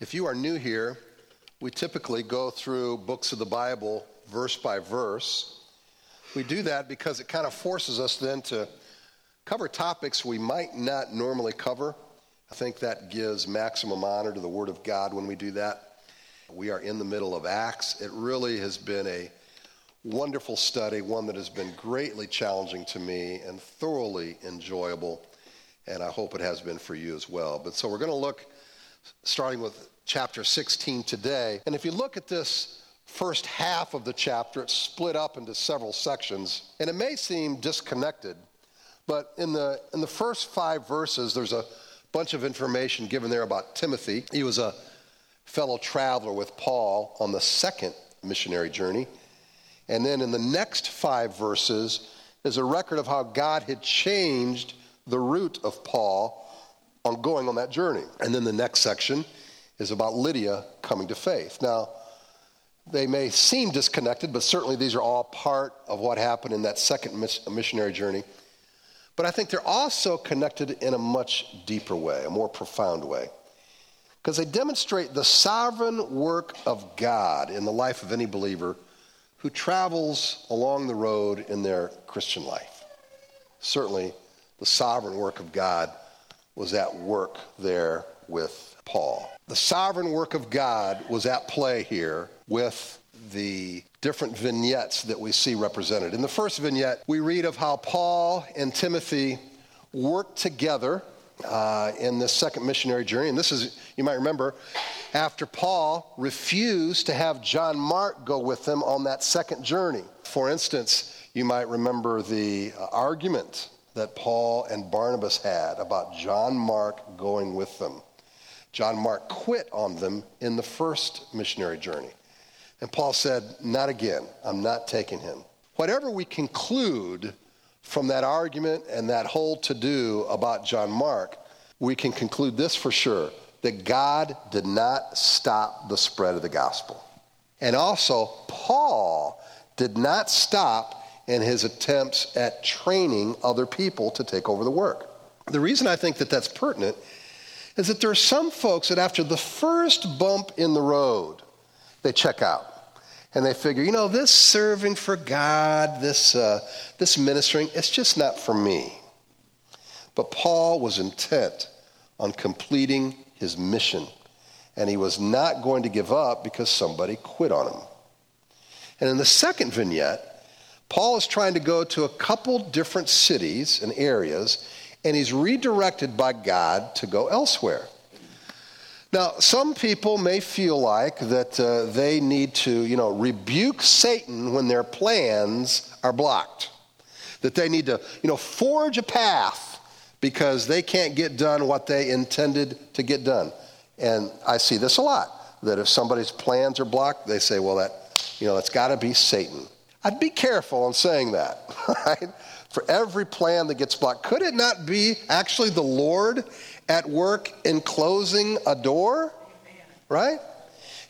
If you are new here, we typically go through books of the Bible verse by verse. We do that because it kind of forces us then to cover topics we might not normally cover. I think that gives maximum honor to the Word of God when we do that. We are in the middle of Acts. It really has been a wonderful study, one that has been greatly challenging to me and thoroughly enjoyable, and I hope it has been for you as well. But so we're going to look starting with chapter 16 today. And if you look at this first half of the chapter, it's split up into several sections, and it may seem disconnected, but in the, in the first five verses, there's a bunch of information given there about Timothy. He was a fellow traveler with Paul on the second missionary journey. And then in the next five verses is a record of how God had changed the route of Paul on going on that journey. And then the next section is about Lydia coming to faith. Now, they may seem disconnected, but certainly these are all part of what happened in that second missionary journey. But I think they're also connected in a much deeper way, a more profound way. Because they demonstrate the sovereign work of God in the life of any believer who travels along the road in their Christian life. Certainly, the sovereign work of God was at work there with Paul. The sovereign work of God was at play here with the different vignettes that we see represented. In the first vignette, we read of how Paul and Timothy worked together uh, in this second missionary journey. And this is, you might remember, after Paul refused to have John Mark go with them on that second journey. For instance, you might remember the uh, argument that Paul and Barnabas had about John Mark going with them. John Mark quit on them in the first missionary journey. And Paul said, Not again. I'm not taking him. Whatever we conclude from that argument and that whole to do about John Mark, we can conclude this for sure that God did not stop the spread of the gospel. And also, Paul did not stop in his attempts at training other people to take over the work. The reason I think that that's pertinent is that there are some folks that after the first bump in the road, they check out and they figure, you know, this serving for God, this, uh, this ministering, it's just not for me. But Paul was intent on completing his mission, and he was not going to give up because somebody quit on him. And in the second vignette, Paul is trying to go to a couple different cities and areas, and he's redirected by God to go elsewhere. Now, some people may feel like that uh, they need to, you know, rebuke Satan when their plans are blocked. That they need to, you know, forge a path because they can't get done what they intended to get done. And I see this a lot. That if somebody's plans are blocked, they say, well, that, you know, it's got to be Satan. I'd be careful in saying that, right? For every plan that gets blocked, could it not be actually the Lord at work in closing a door? Right?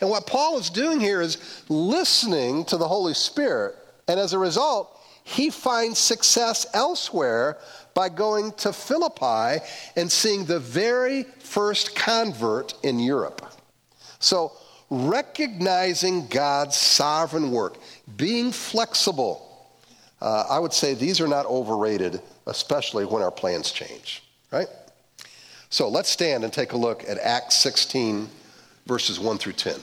And what Paul is doing here is listening to the Holy Spirit. And as a result, he finds success elsewhere by going to Philippi and seeing the very first convert in Europe. So, recognizing God's sovereign work, being flexible, uh, I would say these are not overrated, especially when our plans change, right? So let's stand and take a look at Acts 16, verses 1 through 10.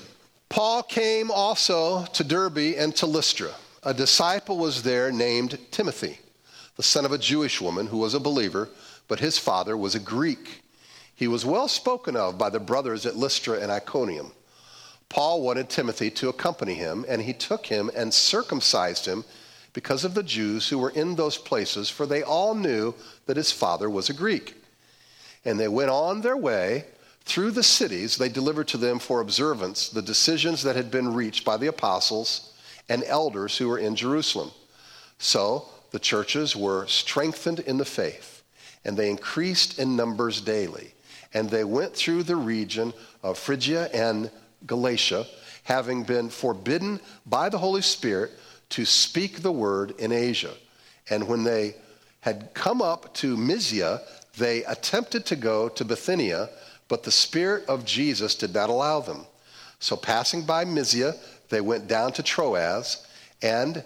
Paul came also to Derbe and to Lystra. A disciple was there named Timothy, the son of a Jewish woman who was a believer, but his father was a Greek. He was well spoken of by the brothers at Lystra and Iconium. Paul wanted Timothy to accompany him, and he took him and circumcised him because of the Jews who were in those places, for they all knew that his father was a Greek. And they went on their way through the cities. They delivered to them for observance the decisions that had been reached by the apostles and elders who were in Jerusalem. So the churches were strengthened in the faith, and they increased in numbers daily. And they went through the region of Phrygia and Galatia, having been forbidden by the Holy Spirit to speak the word in Asia. And when they had come up to Mysia, they attempted to go to Bithynia, But the Spirit of Jesus did not allow them. So, passing by Mysia, they went down to Troas, and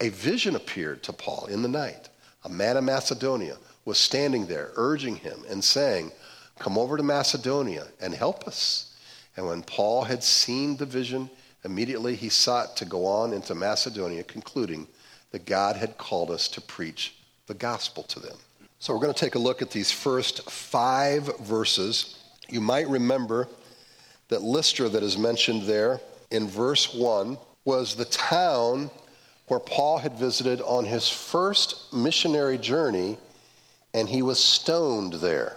a vision appeared to Paul in the night. A man of Macedonia was standing there, urging him and saying, Come over to Macedonia and help us. And when Paul had seen the vision, immediately he sought to go on into Macedonia, concluding that God had called us to preach the gospel to them. So we're going to take a look at these first five verses. You might remember that Lystra, that is mentioned there in verse 1, was the town where Paul had visited on his first missionary journey, and he was stoned there,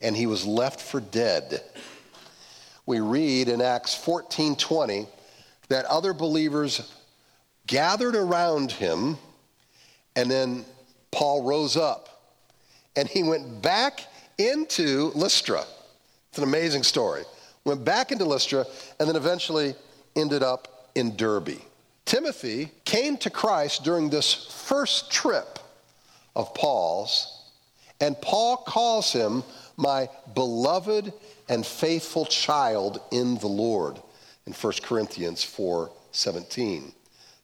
and he was left for dead we read in Acts 14:20 that other believers gathered around him and then Paul rose up and he went back into Lystra. It's an amazing story. Went back into Lystra and then eventually ended up in Derbe. Timothy came to Christ during this first trip of Paul's, and Paul calls him my beloved and faithful child in the Lord in 1 Corinthians 4 17.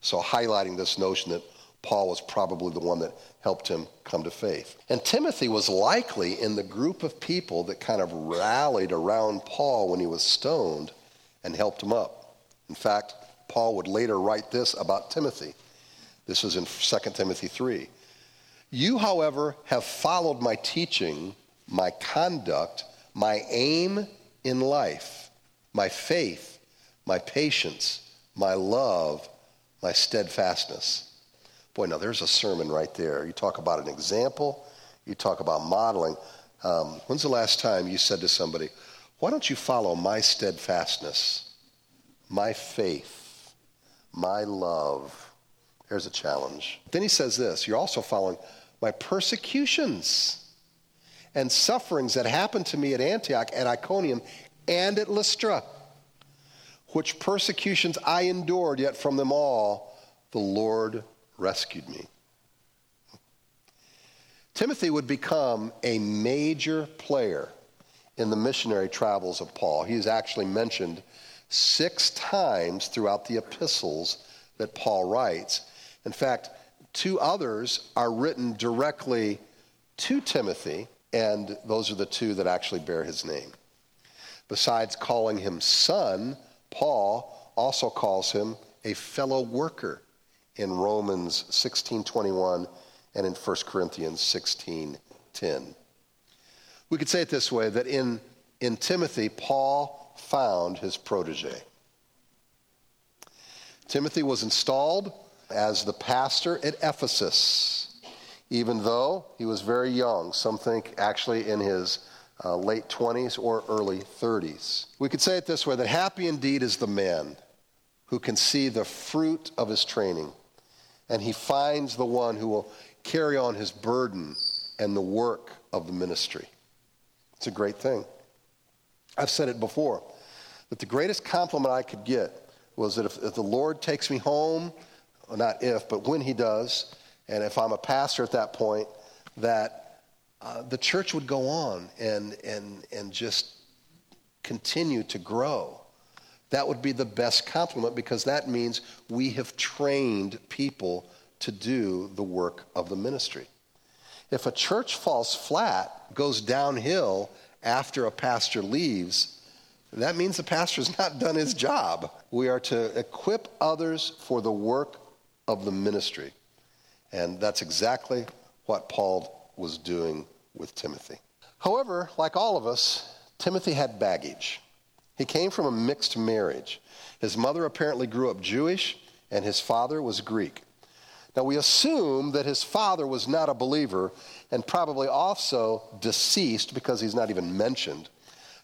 So, highlighting this notion that Paul was probably the one that helped him come to faith. And Timothy was likely in the group of people that kind of rallied around Paul when he was stoned and helped him up. In fact, Paul would later write this about Timothy. This is in 2 Timothy 3. You, however, have followed my teaching, my conduct, my aim in life, my faith, my patience, my love, my steadfastness. Boy, now there's a sermon right there. You talk about an example, you talk about modeling. Um, when's the last time you said to somebody, Why don't you follow my steadfastness, my faith, my love? There's a challenge. Then he says this You're also following my persecutions and sufferings that happened to me at Antioch, at Iconium, and at Lystra, which persecutions I endured, yet from them all the Lord rescued me. Timothy would become a major player in the missionary travels of Paul. He is actually mentioned six times throughout the epistles that Paul writes. In fact, two others are written directly to Timothy and those are the two that actually bear his name. Besides calling him son, Paul also calls him a fellow worker in Romans 16:21 and in 1 Corinthians 16:10. We could say it this way that in, in Timothy, Paul found his protege. Timothy was installed as the pastor at Ephesus even though he was very young. Some think actually in his uh, late 20s or early 30s. We could say it this way that happy indeed is the man who can see the fruit of his training, and he finds the one who will carry on his burden and the work of the ministry. It's a great thing. I've said it before that the greatest compliment I could get was that if, if the Lord takes me home, well, not if, but when he does, and if I'm a pastor at that point, that uh, the church would go on and, and, and just continue to grow. That would be the best compliment because that means we have trained people to do the work of the ministry. If a church falls flat, goes downhill after a pastor leaves, that means the pastor's not done his job. We are to equip others for the work of the ministry. And that's exactly what Paul was doing with Timothy. However, like all of us, Timothy had baggage. He came from a mixed marriage. His mother apparently grew up Jewish, and his father was Greek. Now, we assume that his father was not a believer and probably also deceased because he's not even mentioned.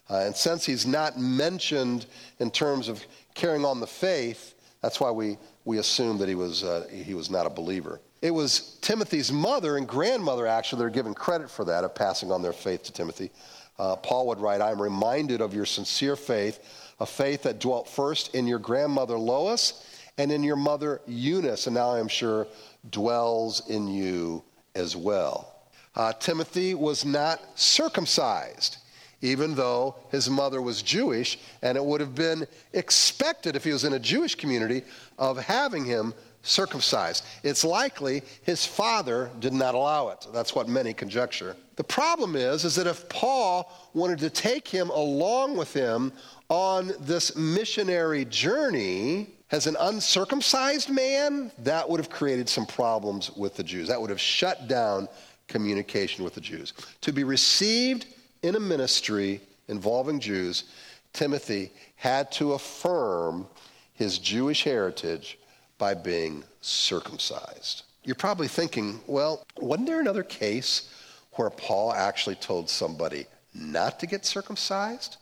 Uh, and since he's not mentioned in terms of carrying on the faith, that's why we, we assume that he was, uh, he was not a believer. It was Timothy's mother and grandmother, actually, that are given credit for that, of passing on their faith to Timothy. Uh, Paul would write, I am reminded of your sincere faith, a faith that dwelt first in your grandmother Lois and in your mother Eunice, and now I am sure dwells in you as well. Uh, Timothy was not circumcised. even though his mother was Jewish, and it would have been expected if he was in a Jewish community of having him circumcised. It's likely his father did not allow it. That's what many conjecture. The problem is, is that if Paul wanted to take him along with him on this missionary journey as an uncircumcised man, that would have created some problems with the Jews. That would have shut down communication with the Jews. To be received in a ministry involving Jews, Timothy had to affirm his Jewish heritage by being circumcised. You're probably thinking, well, wasn't there another case where Paul actually told somebody not to get circumcised?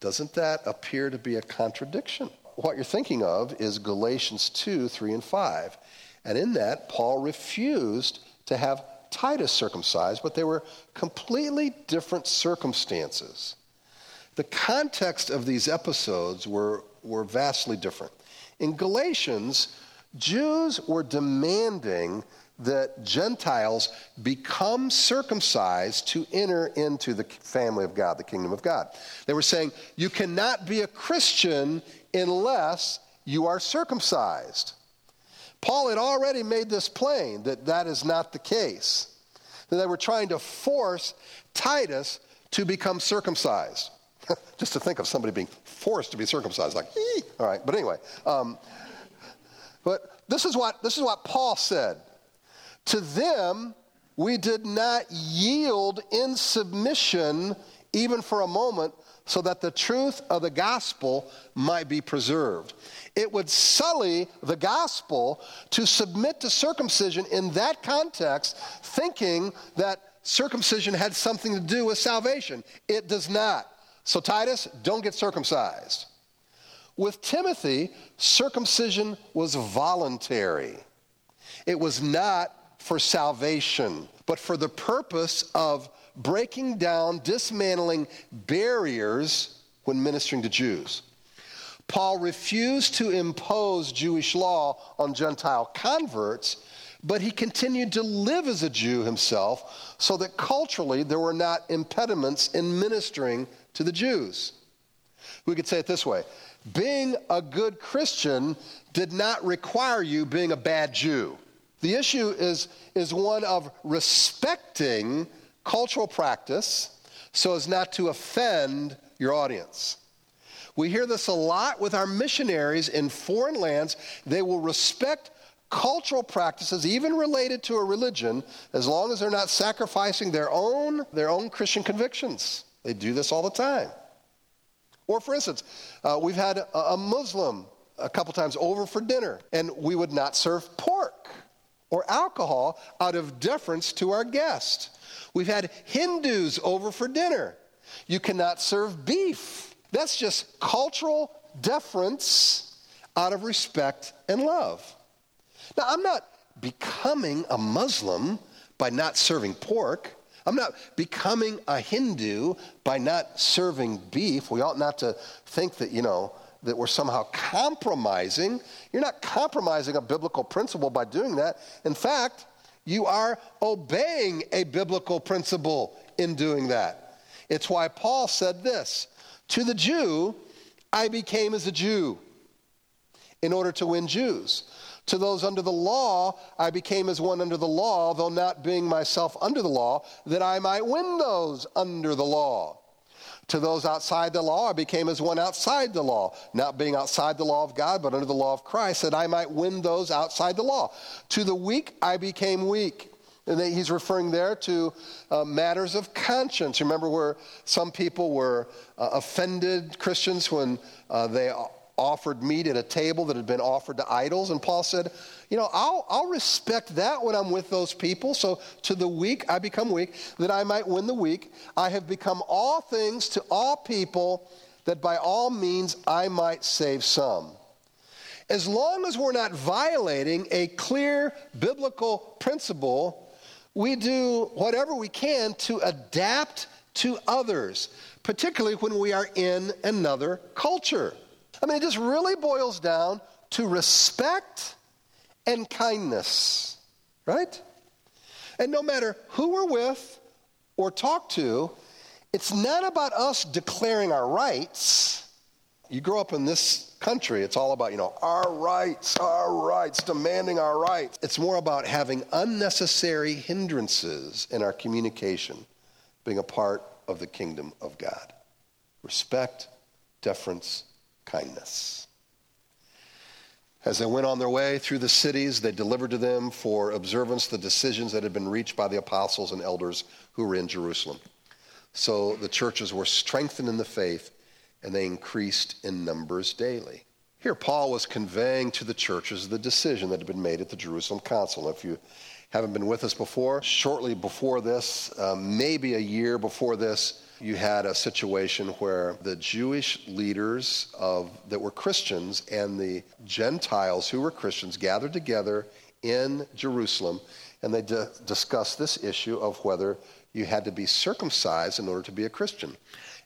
Doesn't that appear to be a contradiction? What you're thinking of is Galatians 2, 3, and 5. And in that, Paul refused to have Titus circumcised, but they were completely different circumstances. The context of these episodes were, were vastly different. In Galatians, Jews were demanding that Gentiles become circumcised to enter into the family of God, the kingdom of God. They were saying, you cannot be a Christian unless you are circumcised. Paul had already made this plain that that is not the case. That they were trying to force Titus to become circumcised. Just to think of somebody being forced to be circumcised, like, Ee! all right. But anyway, um, but this is what this is what Paul said. To them, we did not yield in submission even for a moment, so that the truth of the gospel might be preserved. It would sully the gospel to submit to circumcision in that context, thinking that circumcision had something to do with salvation. It does not. So, Titus, don't get circumcised. With Timothy, circumcision was voluntary, it was not for salvation, but for the purpose of breaking down, dismantling barriers when ministering to Jews. Paul refused to impose Jewish law on Gentile converts, but he continued to live as a Jew himself so that culturally there were not impediments in ministering to the Jews. We could say it this way being a good Christian did not require you being a bad Jew. The issue is, is one of respecting cultural practice so as not to offend your audience. We hear this a lot with our missionaries in foreign lands. They will respect cultural practices, even related to a religion, as long as they're not sacrificing their own, their own Christian convictions. They do this all the time. Or, for instance, uh, we've had a, a Muslim a couple times over for dinner, and we would not serve pork or alcohol out of deference to our guest. We've had Hindus over for dinner. You cannot serve beef. That's just cultural deference out of respect and love. Now, I'm not becoming a Muslim by not serving pork. I'm not becoming a Hindu by not serving beef. We ought not to think that, you know, that we're somehow compromising. You're not compromising a biblical principle by doing that. In fact, you are obeying a biblical principle in doing that. It's why Paul said this To the Jew, I became as a Jew in order to win Jews. To those under the law, I became as one under the law, though not being myself under the law, that I might win those under the law. To those outside the law, I became as one outside the law, not being outside the law of God, but under the law of Christ, that I might win those outside the law. To the weak, I became weak. And he's referring there to uh, matters of conscience. Remember where some people were uh, offended Christians when uh, they offered meat at a table that had been offered to idols? And Paul said, you know, I'll, I'll respect that when I'm with those people. So to the weak, I become weak, that I might win the weak. I have become all things to all people, that by all means I might save some. As long as we're not violating a clear biblical principle, we do whatever we can to adapt to others, particularly when we are in another culture. I mean, it just really boils down to respect and kindness, right? And no matter who we're with or talk to, It's not about us declaring our rights. You grow up in this country, it's all about, you know, our rights, our rights, demanding our rights. It's more about having unnecessary hindrances in our communication, being a part of the kingdom of God. Respect, deference, kindness. As they went on their way through the cities, they delivered to them for observance the decisions that had been reached by the apostles and elders who were in Jerusalem. So the churches were strengthened in the faith and they increased in numbers daily. Here, Paul was conveying to the churches the decision that had been made at the Jerusalem Council. If you haven't been with us before, shortly before this, uh, maybe a year before this, you had a situation where the Jewish leaders of, that were Christians and the Gentiles who were Christians gathered together in Jerusalem and they d- discussed this issue of whether you had to be circumcised in order to be a Christian.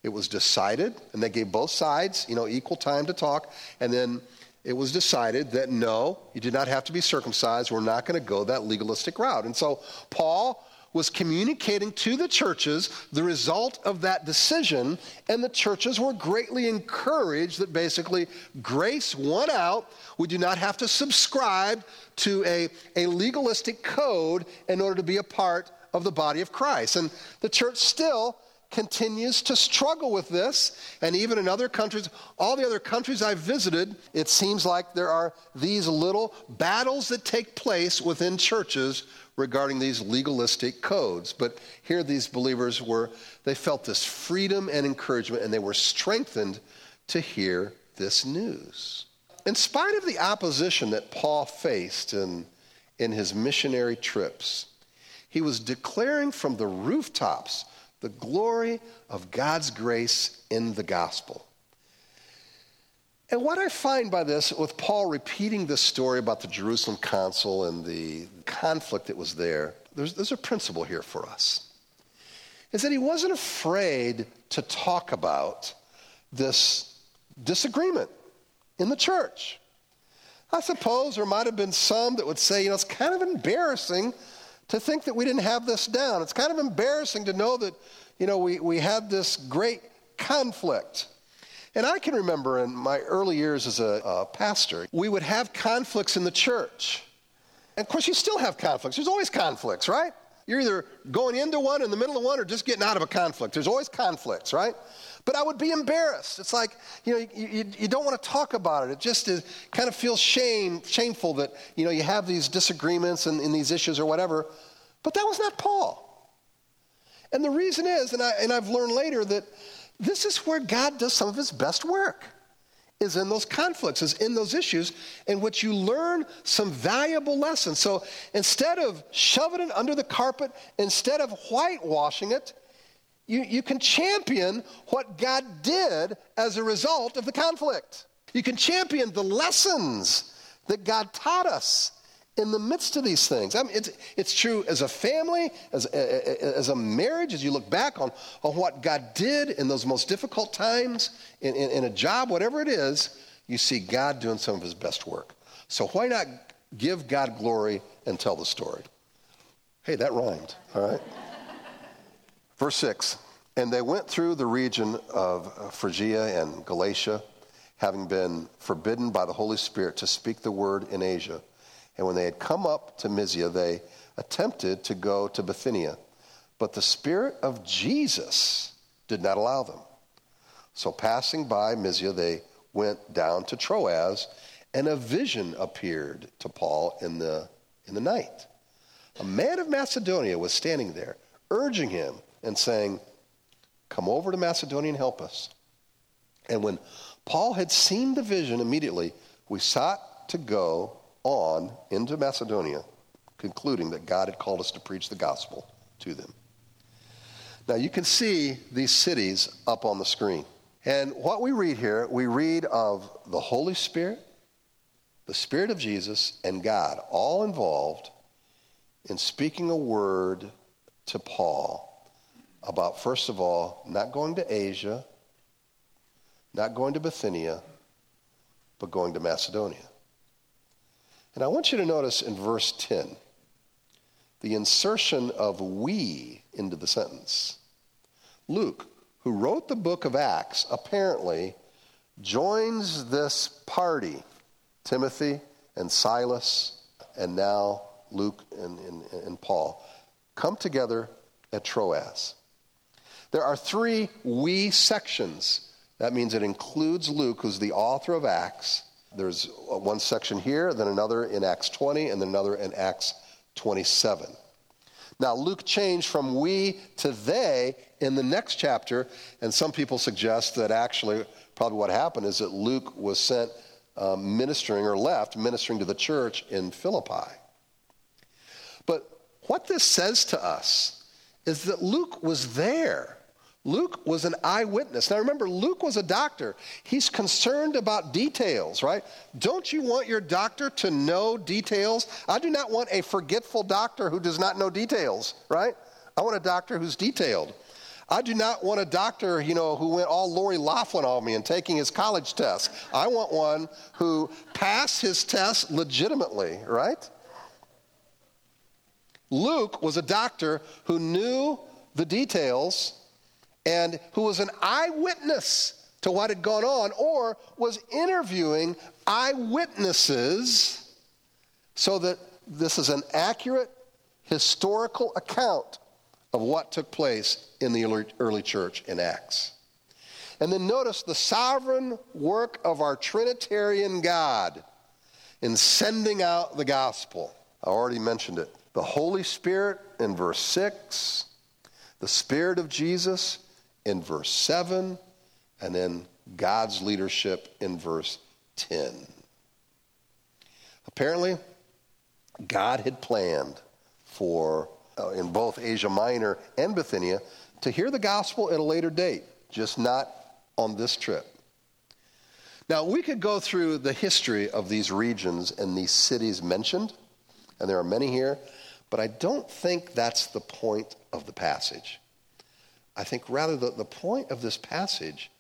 It was decided, and they gave both sides, you know, equal time to talk, and then it was decided that no, you did not have to be circumcised. We're not going to go that legalistic route. And so Paul was communicating to the churches the result of that decision, and the churches were greatly encouraged that basically grace won out. We do not have to subscribe to a, a legalistic code in order to be a part of the body of Christ. And the church still continues to struggle with this. And even in other countries, all the other countries I've visited, it seems like there are these little battles that take place within churches regarding these legalistic codes. But here these believers were, they felt this freedom and encouragement, and they were strengthened to hear this news. In spite of the opposition that Paul faced in, in his missionary trips, he was declaring from the rooftops the glory of God's grace in the gospel. And what I find by this, with Paul repeating this story about the Jerusalem council and the conflict that was there, there's, there's a principle here for us. Is that he wasn't afraid to talk about this disagreement in the church. I suppose there might have been some that would say, you know, it's kind of embarrassing to think that we didn't have this down. It's kind of embarrassing to know that, you know, we, we had this great conflict. And I can remember in my early years as a, a pastor, we would have conflicts in the church. And of course, you still have conflicts. There's always conflicts, right? You're either going into one, in the middle of one, or just getting out of a conflict. There's always conflicts, right? But I would be embarrassed. It's like, you know, you, you, you, don't want to talk about it. It just is, kind of feels shame, shameful that, you know, you have these disagreements and, and these issues or whatever. But that was not Paul. And the reason is, and, I, and I've learned later, that this is where God does some of his best work is in those conflicts, is in those issues in which you learn some valuable lessons. So instead of shoving it under the carpet, instead of whitewashing it, you, you can champion what God did as a result of the conflict. You can champion the lessons that God taught us in the midst of these things. I mean, it's, it's true as a family, as, as a marriage, as you look back on, on what God did in those most difficult times, in, in, in a job, whatever it is, you see God doing some of his best work. So why not give God glory and tell the story? Hey, that rhymed, all right? Verse 6 And they went through the region of Phrygia and Galatia, having been forbidden by the Holy Spirit to speak the word in Asia. And when they had come up to Mysia, they attempted to go to Bithynia. But the Spirit of Jesus did not allow them. So passing by Mysia, they went down to Troas, and a vision appeared to Paul in the, in the night. A man of Macedonia was standing there, urging him and saying, Come over to Macedonia and help us. And when Paul had seen the vision, immediately we sought to go on into Macedonia, concluding that God had called us to preach the gospel to them. Now you can see these cities up on the screen. And what we read here, we read of the Holy Spirit, the Spirit of Jesus, and God all involved in speaking a word to Paul about, first of all, not going to Asia, not going to Bithynia, but going to Macedonia. And I want you to notice in verse 10 the insertion of we into the sentence. Luke, who wrote the book of Acts, apparently joins this party Timothy and Silas, and now Luke and, and, and Paul come together at Troas. There are three we sections. That means it includes Luke, who's the author of Acts. There's one section here, then another in Acts 20, and then another in Acts 27. Now, Luke changed from we to they in the next chapter, and some people suggest that actually, probably what happened is that Luke was sent um, ministering or left ministering to the church in Philippi. But what this says to us is that Luke was there. Luke was an eyewitness. Now remember, Luke was a doctor. He's concerned about details, right? Don't you want your doctor to know details? I do not want a forgetful doctor who does not know details, right? I want a doctor who's detailed. I do not want a doctor, you know, who went all Lori Loughlin on me and taking his college test. I want one who passed his test legitimately, right? Luke was a doctor who knew the details and who was an eyewitness to what had gone on or was interviewing eyewitnesses so that this is an accurate historical account of what took place in the early church in Acts. And then notice the sovereign work of our Trinitarian God in sending out the gospel. I already mentioned it. The Holy Spirit in verse 6, the Spirit of Jesus in verse 7, and then God's leadership in verse 10. Apparently, God had planned for, uh, in both Asia Minor and Bithynia, to hear the gospel at a later date, just not on this trip. Now, we could go through the history of these regions and these cities mentioned, and there are many here, but I don't think that's the point of the passage. I think rather the, the point of this passage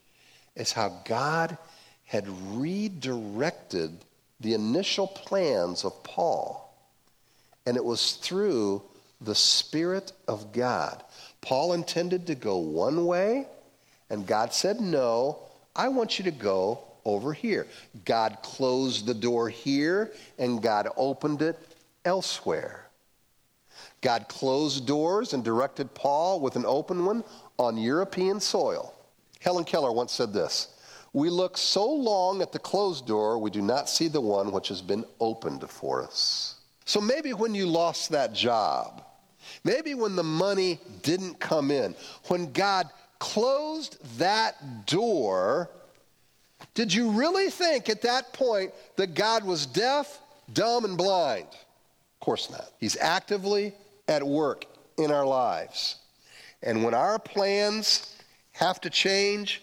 is how God had redirected the initial plans of Paul. And it was through the Spirit of God. Paul intended to go one way, and God said, No, I want you to go over here. God closed the door here, and God opened it elsewhere. God closed doors and directed Paul with an open one on European soil. Helen Keller once said this We look so long at the closed door, we do not see the one which has been opened for us. So maybe when you lost that job, maybe when the money didn't come in, when God closed that door, did you really think at that point that God was deaf, dumb, and blind? Course not. He's actively at work in our lives. And when our plans have to change,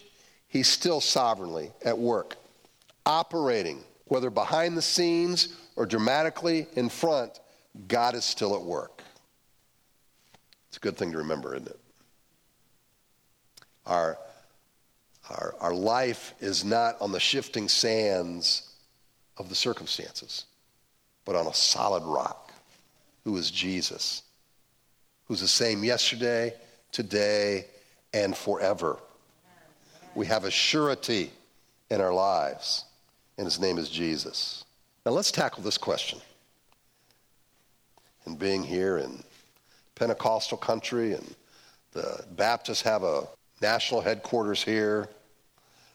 He's still sovereignly at work, operating, whether behind the scenes or dramatically in front, God is still at work. It's a good thing to remember, isn't it? Our, our, our life is not on the shifting sands of the circumstances, but on a solid rock, who is Jesus, who's the same yesterday, today, and forever. We have a surety in our lives, and his name is Jesus. Now let's tackle this question. And being here in Pentecostal country, and the Baptists have a national headquarters here,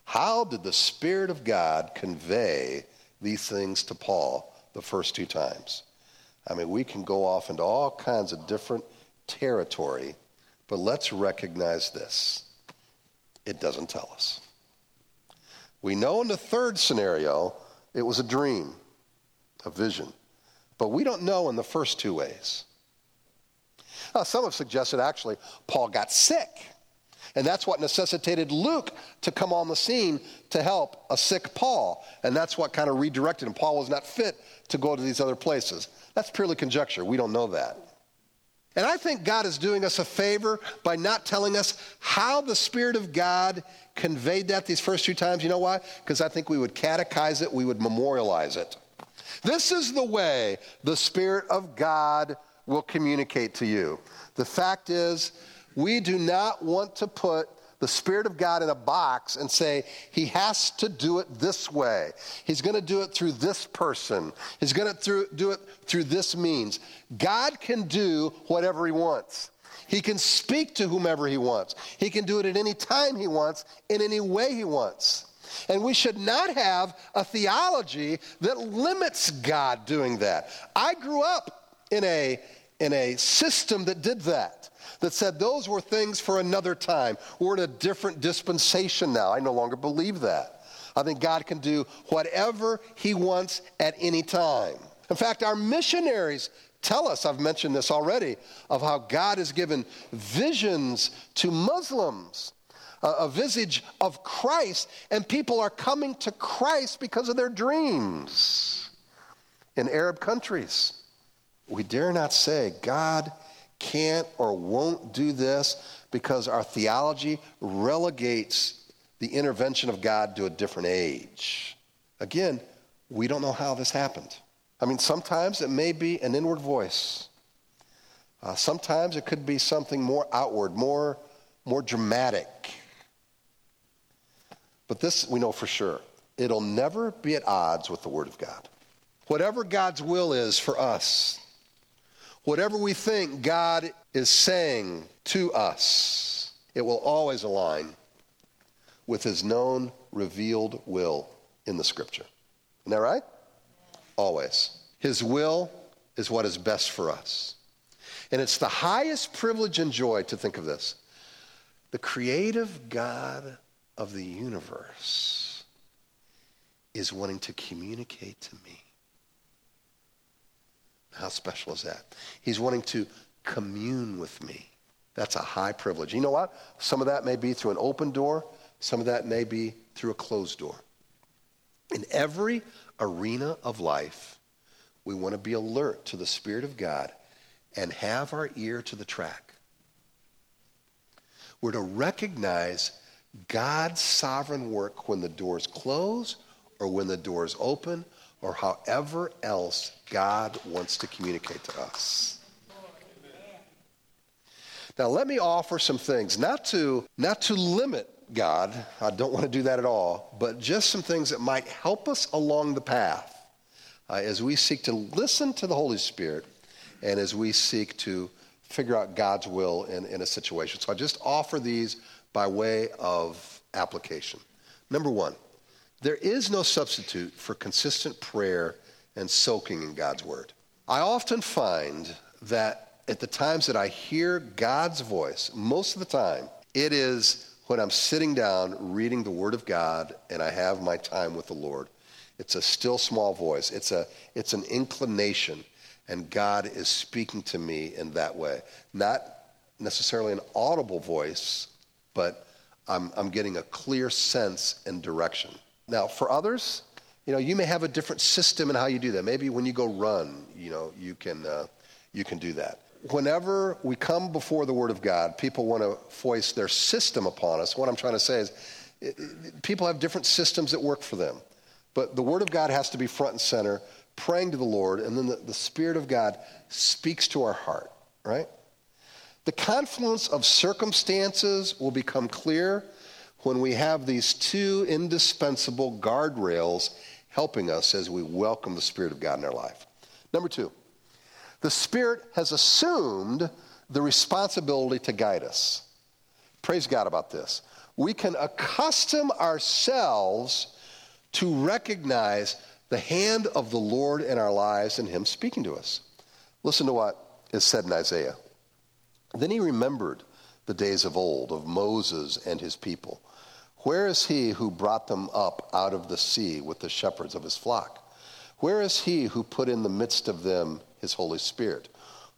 how did the Spirit of God convey these things to Paul the first two times? I mean, we can go off into all kinds of different territory but let's recognize this it doesn't tell us. We know in the third scenario it was a dream, a vision, but we don't know in the first two ways. Now, some have suggested actually Paul got sick. And that's what necessitated Luke to come on the scene to help a sick Paul. And that's what kind of redirected him. Paul was not fit to go to these other places. That's purely conjecture. We don't know that. And I think God is doing us a favor by not telling us how the Spirit of God conveyed that these first two times. You know why? Because I think we would catechize it, we would memorialize it. This is the way the Spirit of God will communicate to you. The fact is, we do not want to put the Spirit of God in a box and say, He has to do it this way. He's going to do it through this person. He's going to do it through this means. God can do whatever He wants. He can speak to whomever He wants. He can do it at any time He wants, in any way He wants. And we should not have a theology that limits God doing that. I grew up in a, in a system that did that that said those were things for another time. We're in a different dispensation now. I no longer believe that. I think God can do whatever He wants at any time. In fact, our missionaries tell us, I've mentioned this already, of how God has given visions to Muslims, a, a visage of Christ, and people are coming to Christ because of their dreams in Arab countries. We dare not say God can't or won't do this because our theology relegates the intervention of God to a different age. Again, we don't know how this happened. I mean, sometimes it may be an inward voice. Uh, sometimes it could be something more outward, more, more dramatic. But this we know for sure it'll never be at odds with the Word of God. Whatever God's will is for us, Whatever we think God is saying to us, it will always align with his known, revealed will in the scripture. Isn't that right? Always. His will is what is best for us. And it's the highest privilege and joy to think of this. The creative God of the universe is wanting to communicate to me how special is that? He's wanting to commune with me. That's a high privilege. You know what? Some of that may be through an open door, some of that may be through a closed door. In every arena of life, we want to be alert to the Spirit of God and have our ear to the track. We're to recognize God's sovereign work when the doors close or when the doors open or however else God wants to communicate to us. Now let me offer some things, not to not to limit God. I don't want to do that at all, but just some things that might help us along the path uh, as we seek to listen to the Holy Spirit and as we seek to figure out God's will in, in a situation. So I just offer these by way of application. Number one, there is no substitute for consistent prayer and soaking in God's Word. I often find that at the times that I hear God's voice, most of the time, it is when I'm sitting down reading the Word of God and I have my time with the Lord. It's a still small voice, it's, a, it's an inclination, and God is speaking to me in that way. Not necessarily an audible voice, but I'm, I'm getting a clear sense and direction. Now, for others, you know, you may have a different system in how you do that. Maybe when you go run, you know, you can, uh, you can do that. Whenever we come before the Word of God, people want to voice their system upon us. What I'm trying to say is, it, it, people have different systems that work for them. But the Word of God has to be front and center, praying to the Lord, and then the, the Spirit of God speaks to our heart, right? The confluence of circumstances will become clear when we have these two indispensable guardrails helping us as we welcome the Spirit of God in our life. Number two, the Spirit has assumed the responsibility to guide us. Praise God about this. We can accustom ourselves to recognize the hand of the Lord in our lives and Him speaking to us. Listen to what is said in Isaiah. Then he remembered the days of old of Moses and his people where is he who brought them up out of the sea with the shepherds of his flock? Where is he who put in the midst of them his Holy Spirit,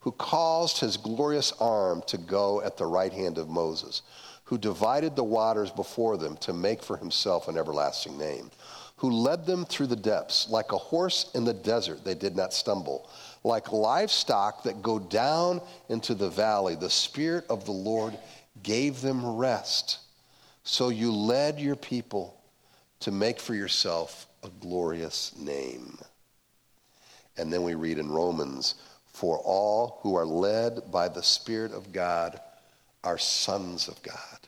who caused his glorious arm to go at the right hand of Moses, who divided the waters before them to make for himself an everlasting name, who led them through the depths? Like a horse in the desert, they did not stumble. Like livestock that go down into the valley, the Spirit of the Lord gave them rest. So you led your people to make for yourself a glorious name. And then we read in Romans, for all who are led by the Spirit of God are sons of God.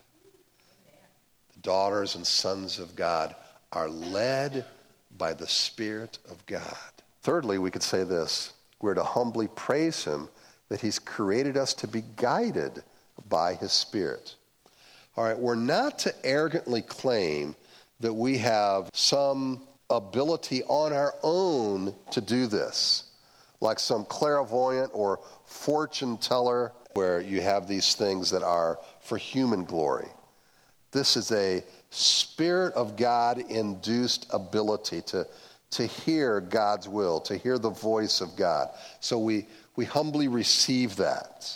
The daughters and sons of God are led by the Spirit of God. Thirdly, we could say this we're to humbly praise Him that He's created us to be guided by His Spirit. All right, we're not to arrogantly claim that we have some ability on our own to do this, like some clairvoyant or fortune teller, where you have these things that are for human glory. This is a Spirit of God induced ability to, to hear God's will, to hear the voice of God. So we, we humbly receive that.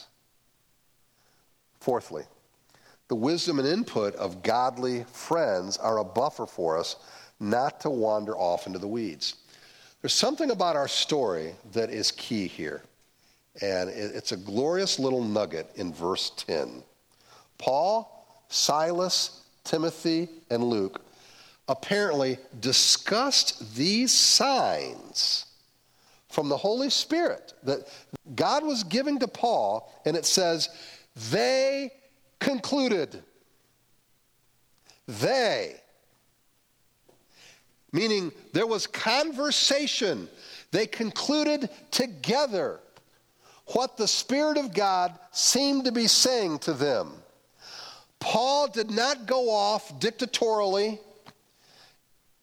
Fourthly, the wisdom and input of godly friends are a buffer for us not to wander off into the weeds. There's something about our story that is key here, and it's a glorious little nugget in verse 10. Paul, Silas, Timothy, and Luke apparently discussed these signs from the Holy Spirit that God was giving to Paul, and it says, they concluded. They. Meaning there was conversation. They concluded together what the Spirit of God seemed to be saying to them. Paul did not go off dictatorially.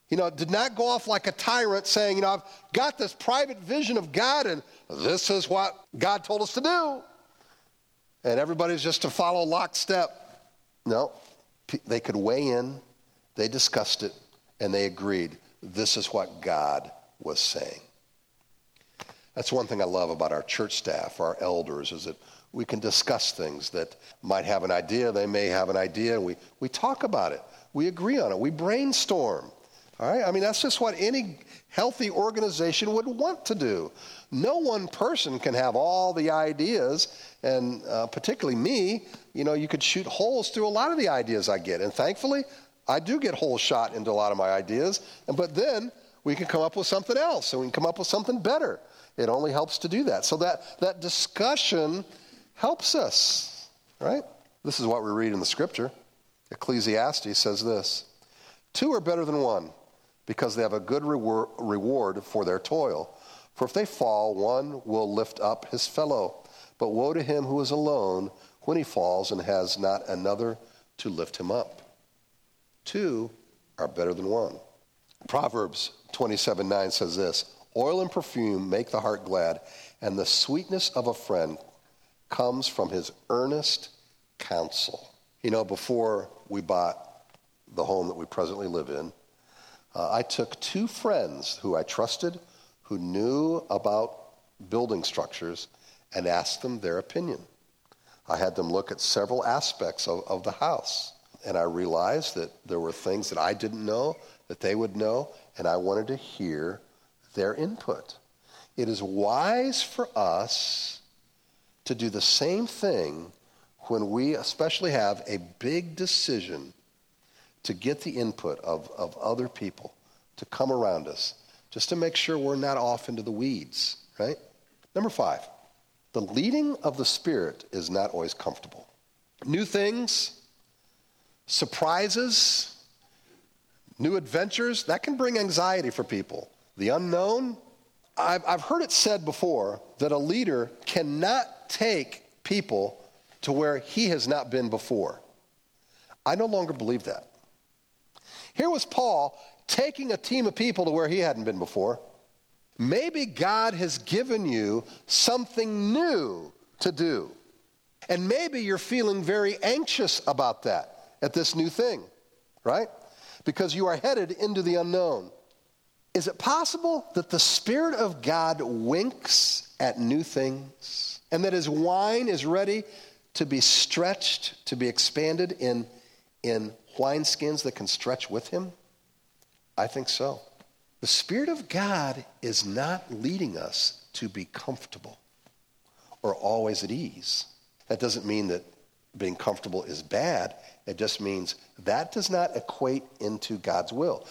You know, did not go off like a tyrant saying, you know, I've got this private vision of God and this is what God told us to do and everybody's just to follow lockstep. No, they could weigh in, they discussed it, and they agreed this is what God was saying. That's one thing I love about our church staff, our elders, is that we can discuss things that might have an idea, they may have an idea, and we, we talk about it. We agree on it. We brainstorm. All right? I mean, that's just what any healthy organization would want to do. No one person can have all the ideas, and uh, particularly me, you know, you could shoot holes through a lot of the ideas I get. And thankfully, I do get holes shot into a lot of my ideas, and, but then we can come up with something else, and we can come up with something better. It only helps to do that. So that, that discussion helps us, right? This is what we read in the scripture. Ecclesiastes says this Two are better than one because they have a good reward for their toil. For if they fall, one will lift up his fellow. But woe to him who is alone when he falls and has not another to lift him up. Two are better than one. Proverbs 27 9 says this Oil and perfume make the heart glad, and the sweetness of a friend comes from his earnest counsel. You know, before we bought the home that we presently live in, uh, I took two friends who I trusted, who knew about building structures, and asked them their opinion. I had them look at several aspects of, of the house, and I realized that there were things that I didn't know that they would know, and I wanted to hear their input. It is wise for us to do the same thing when we especially have a big decision to get the input of, of other people to come around us, just to make sure we're not off into the weeds, right? Number five, the leading of the Spirit is not always comfortable. New things, surprises, new adventures, that can bring anxiety for people. The unknown, I've, I've heard it said before that a leader cannot take people to where he has not been before. I no longer believe that. Here was Paul taking a team of people to where he hadn't been before. Maybe God has given you something new to do. And maybe you're feeling very anxious about that at this new thing, right? Because you are headed into the unknown. Is it possible that the Spirit of God winks at new things and that his wine is ready to be stretched, to be expanded in, in wineskins that can stretch with him? I think so. The Spirit of God is not leading us to be comfortable or always at ease. That doesn't mean that being comfortable is bad. It just means that does not equate into God's will.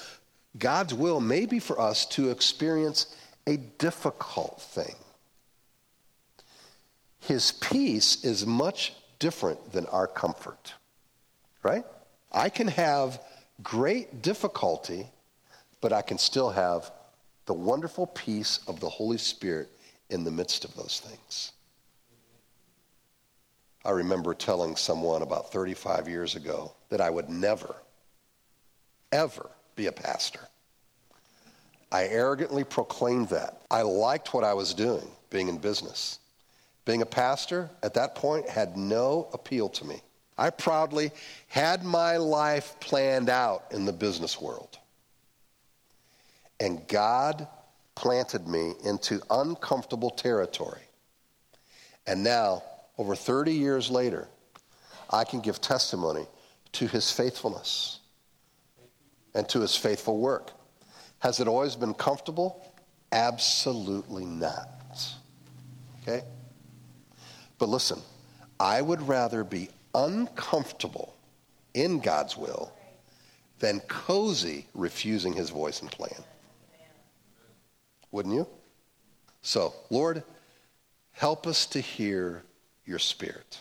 God's will may be for us to experience a difficult thing. His peace is much different than our comfort, right? I can have great difficulty, but I can still have the wonderful peace of the Holy Spirit in the midst of those things. I remember telling someone about 35 years ago that I would never, ever be a pastor. I arrogantly proclaimed that. I liked what I was doing, being in business. Being a pastor at that point had no appeal to me. I proudly had my life planned out in the business world. And God planted me into uncomfortable territory. And now, over 30 years later, I can give testimony to his faithfulness and to his faithful work. Has it always been comfortable? Absolutely not. Okay? But listen, I would rather be uncomfortable in God's will than cozy refusing his voice and plan. Wouldn't you? So, Lord, help us to hear your spirit.